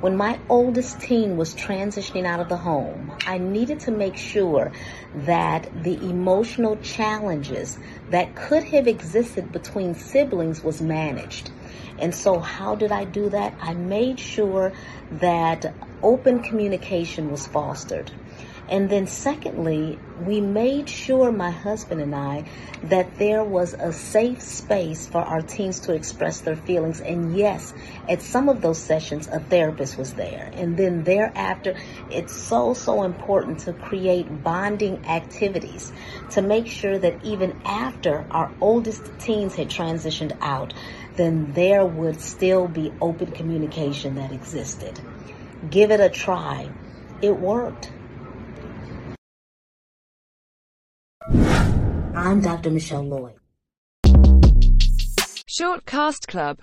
When my oldest teen was transitioning out of the home, I needed to make sure that the emotional challenges that could have existed between siblings was managed. And so, how did I do that? I made sure that open communication was fostered. And then, secondly, we made sure, my husband and I, that there was a safe space for our teens to express their feelings. And yes, at some of those sessions, a therapist was there. And then thereafter, it's so, so important to create bonding activities to make sure that even after our oldest teens had transitioned out, then there would still be open communication that existed. Give it a try. It worked. I'm Dr. Michelle Lloyd. Short Cast Club